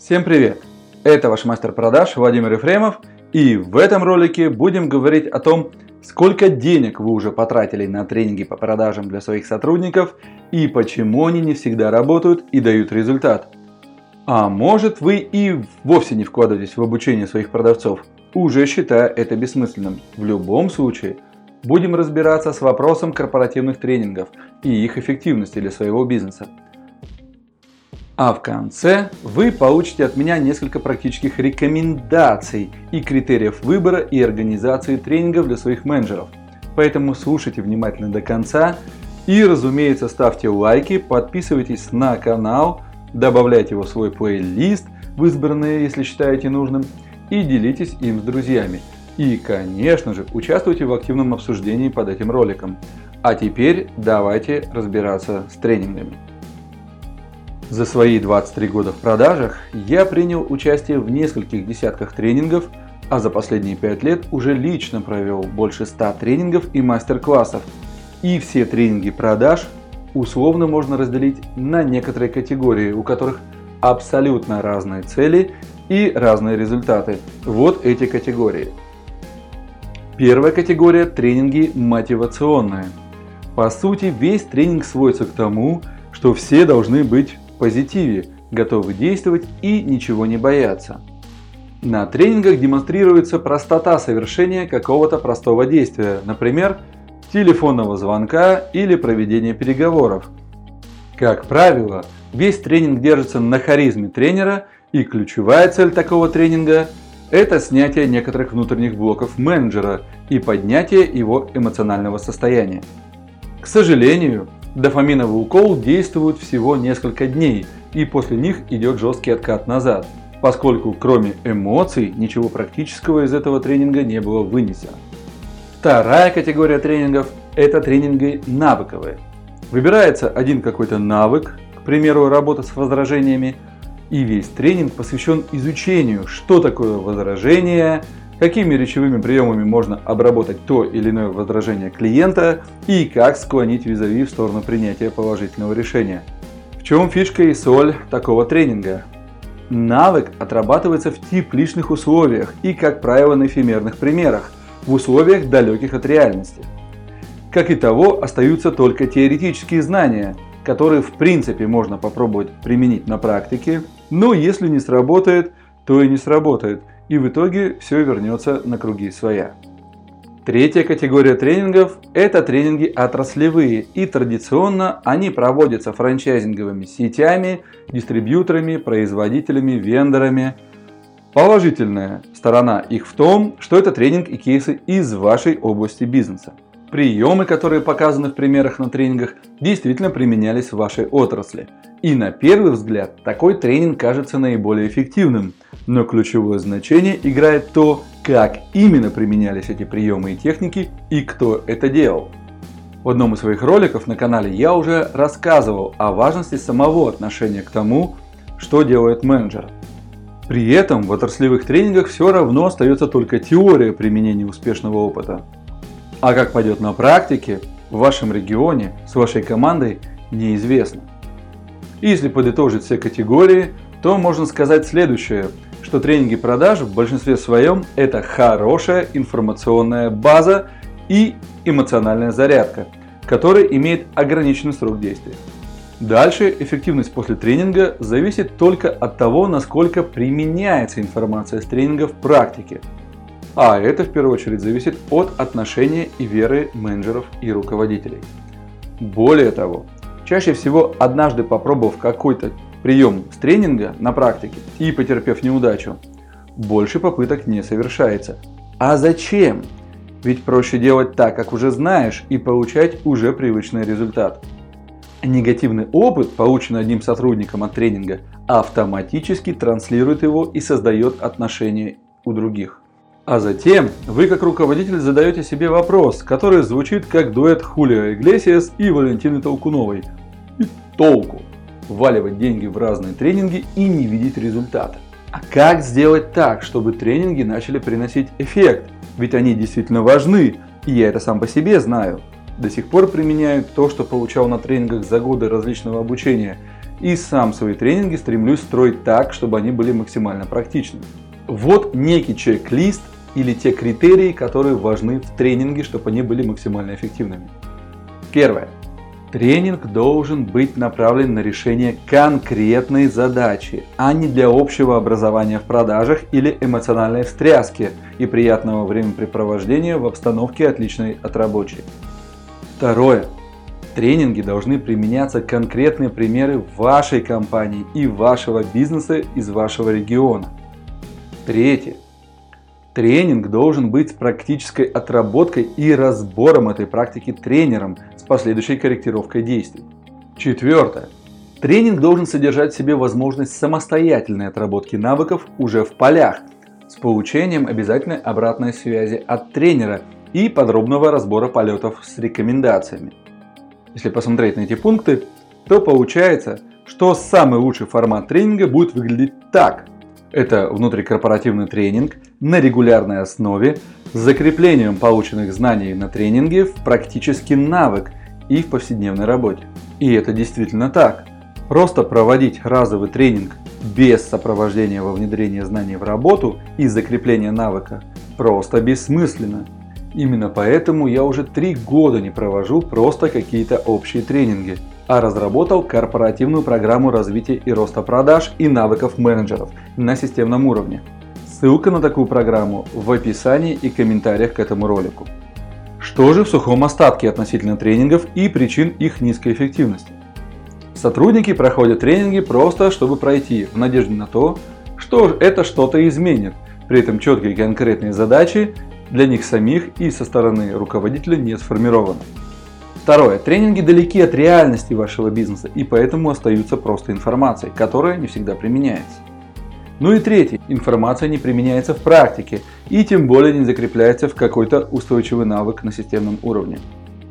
Всем привет! Это ваш мастер продаж Владимир Ефремов и в этом ролике будем говорить о том, сколько денег вы уже потратили на тренинги по продажам для своих сотрудников и почему они не всегда работают и дают результат. А может вы и вовсе не вкладываетесь в обучение своих продавцов, уже считая это бессмысленным. В любом случае, будем разбираться с вопросом корпоративных тренингов и их эффективности для своего бизнеса. А в конце вы получите от меня несколько практических рекомендаций и критериев выбора и организации тренингов для своих менеджеров. Поэтому слушайте внимательно до конца и, разумеется, ставьте лайки, подписывайтесь на канал, добавляйте его в свой плейлист в избранные, если считаете нужным, и делитесь им с друзьями. И, конечно же, участвуйте в активном обсуждении под этим роликом. А теперь давайте разбираться с тренингами. За свои 23 года в продажах я принял участие в нескольких десятках тренингов, а за последние 5 лет уже лично провел больше 100 тренингов и мастер-классов. И все тренинги продаж условно можно разделить на некоторые категории, у которых абсолютно разные цели и разные результаты. Вот эти категории. Первая категория – тренинги мотивационные. По сути, весь тренинг сводится к тому, что все должны быть позитиве, готовы действовать и ничего не бояться. На тренингах демонстрируется простота совершения какого-то простого действия, например, телефонного звонка или проведения переговоров. Как правило, весь тренинг держится на харизме тренера и ключевая цель такого тренинга – это снятие некоторых внутренних блоков менеджера и поднятие его эмоционального состояния. К сожалению, Дофаминовый укол действует всего несколько дней, и после них идет жесткий откат назад, поскольку кроме эмоций ничего практического из этого тренинга не было вынесено. Вторая категория тренингов – это тренинги навыковые. Выбирается один какой-то навык, к примеру, работа с возражениями, и весь тренинг посвящен изучению, что такое возражение, какими речевыми приемами можно обработать то или иное возражение клиента и как склонить визави в сторону принятия положительного решения. В чем фишка и соль такого тренинга? Навык отрабатывается в тепличных условиях и, как правило, на эфемерных примерах, в условиях далеких от реальности. Как и того, остаются только теоретические знания, которые в принципе можно попробовать применить на практике, но если не сработает, то и не сработает, и в итоге все вернется на круги своя. Третья категория тренингов – это тренинги отраслевые, и традиционно они проводятся франчайзинговыми сетями, дистрибьюторами, производителями, вендорами. Положительная сторона их в том, что это тренинг и кейсы из вашей области бизнеса. Приемы, которые показаны в примерах на тренингах, действительно применялись в вашей отрасли. И на первый взгляд такой тренинг кажется наиболее эффективным – но ключевое значение играет то, как именно применялись эти приемы и техники и кто это делал. В одном из своих роликов на канале я уже рассказывал о важности самого отношения к тому, что делает менеджер. При этом в отраслевых тренингах все равно остается только теория применения успешного опыта. А как пойдет на практике, в вашем регионе, с вашей командой, неизвестно. Если подытожить все категории, то можно сказать следующее – что тренинги продаж в большинстве своем это хорошая информационная база и эмоциональная зарядка, которая имеет ограниченный срок действия. Дальше эффективность после тренинга зависит только от того, насколько применяется информация с тренинга в практике. А это в первую очередь зависит от отношения и веры менеджеров и руководителей. Более того, чаще всего однажды попробовав какой-то прием с тренинга на практике и потерпев неудачу, больше попыток не совершается. А зачем? Ведь проще делать так, как уже знаешь, и получать уже привычный результат. Негативный опыт, полученный одним сотрудником от тренинга, автоматически транслирует его и создает отношения у других. А затем вы как руководитель задаете себе вопрос, который звучит как дуэт Хулио Иглесиас и Валентины Толкуновой. И толку вваливать деньги в разные тренинги и не видеть результата. А как сделать так, чтобы тренинги начали приносить эффект? Ведь они действительно важны, и я это сам по себе знаю. До сих пор применяю то, что получал на тренингах за годы различного обучения. и сам свои тренинги стремлюсь строить так, чтобы они были максимально практичными. Вот некий чек-лист или те критерии, которые важны в тренинге, чтобы они были максимально эффективными. Первое. Тренинг должен быть направлен на решение конкретной задачи, а не для общего образования в продажах или эмоциональной встряски и приятного времяпрепровождения в обстановке отличной от рабочей. Второе. Тренинги должны применяться конкретные примеры вашей компании и вашего бизнеса из вашего региона. Третье. Тренинг должен быть практической отработкой и разбором этой практики тренером с последующей корректировкой действий. Четвертое. Тренинг должен содержать в себе возможность самостоятельной отработки навыков уже в полях, с получением обязательной обратной связи от тренера и подробного разбора полетов с рекомендациями. Если посмотреть на эти пункты, то получается, что самый лучший формат тренинга будет выглядеть так. Это внутрикорпоративный тренинг на регулярной основе с закреплением полученных знаний на тренинге в практический навык и в повседневной работе. И это действительно так. Просто проводить разовый тренинг без сопровождения во внедрение знаний в работу и закрепления навыка просто бессмысленно. Именно поэтому я уже три года не провожу просто какие-то общие тренинги – а разработал корпоративную программу развития и роста продаж и навыков менеджеров на системном уровне. Ссылка на такую программу в описании и комментариях к этому ролику. Что же в сухом остатке относительно тренингов и причин их низкой эффективности? Сотрудники проходят тренинги просто чтобы пройти, в надежде на то, что это что-то изменит. При этом четкие конкретные задачи для них самих и со стороны руководителя не сформированы. Второе. Тренинги далеки от реальности вашего бизнеса и поэтому остаются просто информацией, которая не всегда применяется. Ну и третье. Информация не применяется в практике и тем более не закрепляется в какой-то устойчивый навык на системном уровне.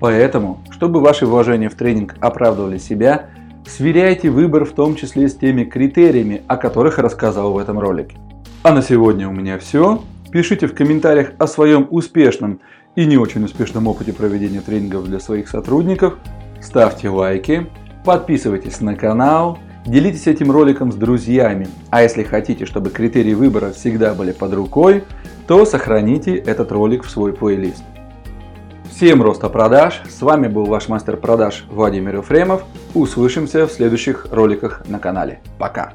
Поэтому, чтобы ваши вложения в тренинг оправдывали себя, сверяйте выбор в том числе с теми критериями, о которых рассказал в этом ролике. А на сегодня у меня все. Пишите в комментариях о своем успешном и не очень успешном опыте проведения тренингов для своих сотрудников, ставьте лайки, подписывайтесь на канал, делитесь этим роликом с друзьями. А если хотите, чтобы критерии выбора всегда были под рукой, то сохраните этот ролик в свой плейлист. Всем роста продаж! С вами был ваш мастер продаж Владимир Ефремов. Услышимся в следующих роликах на канале. Пока!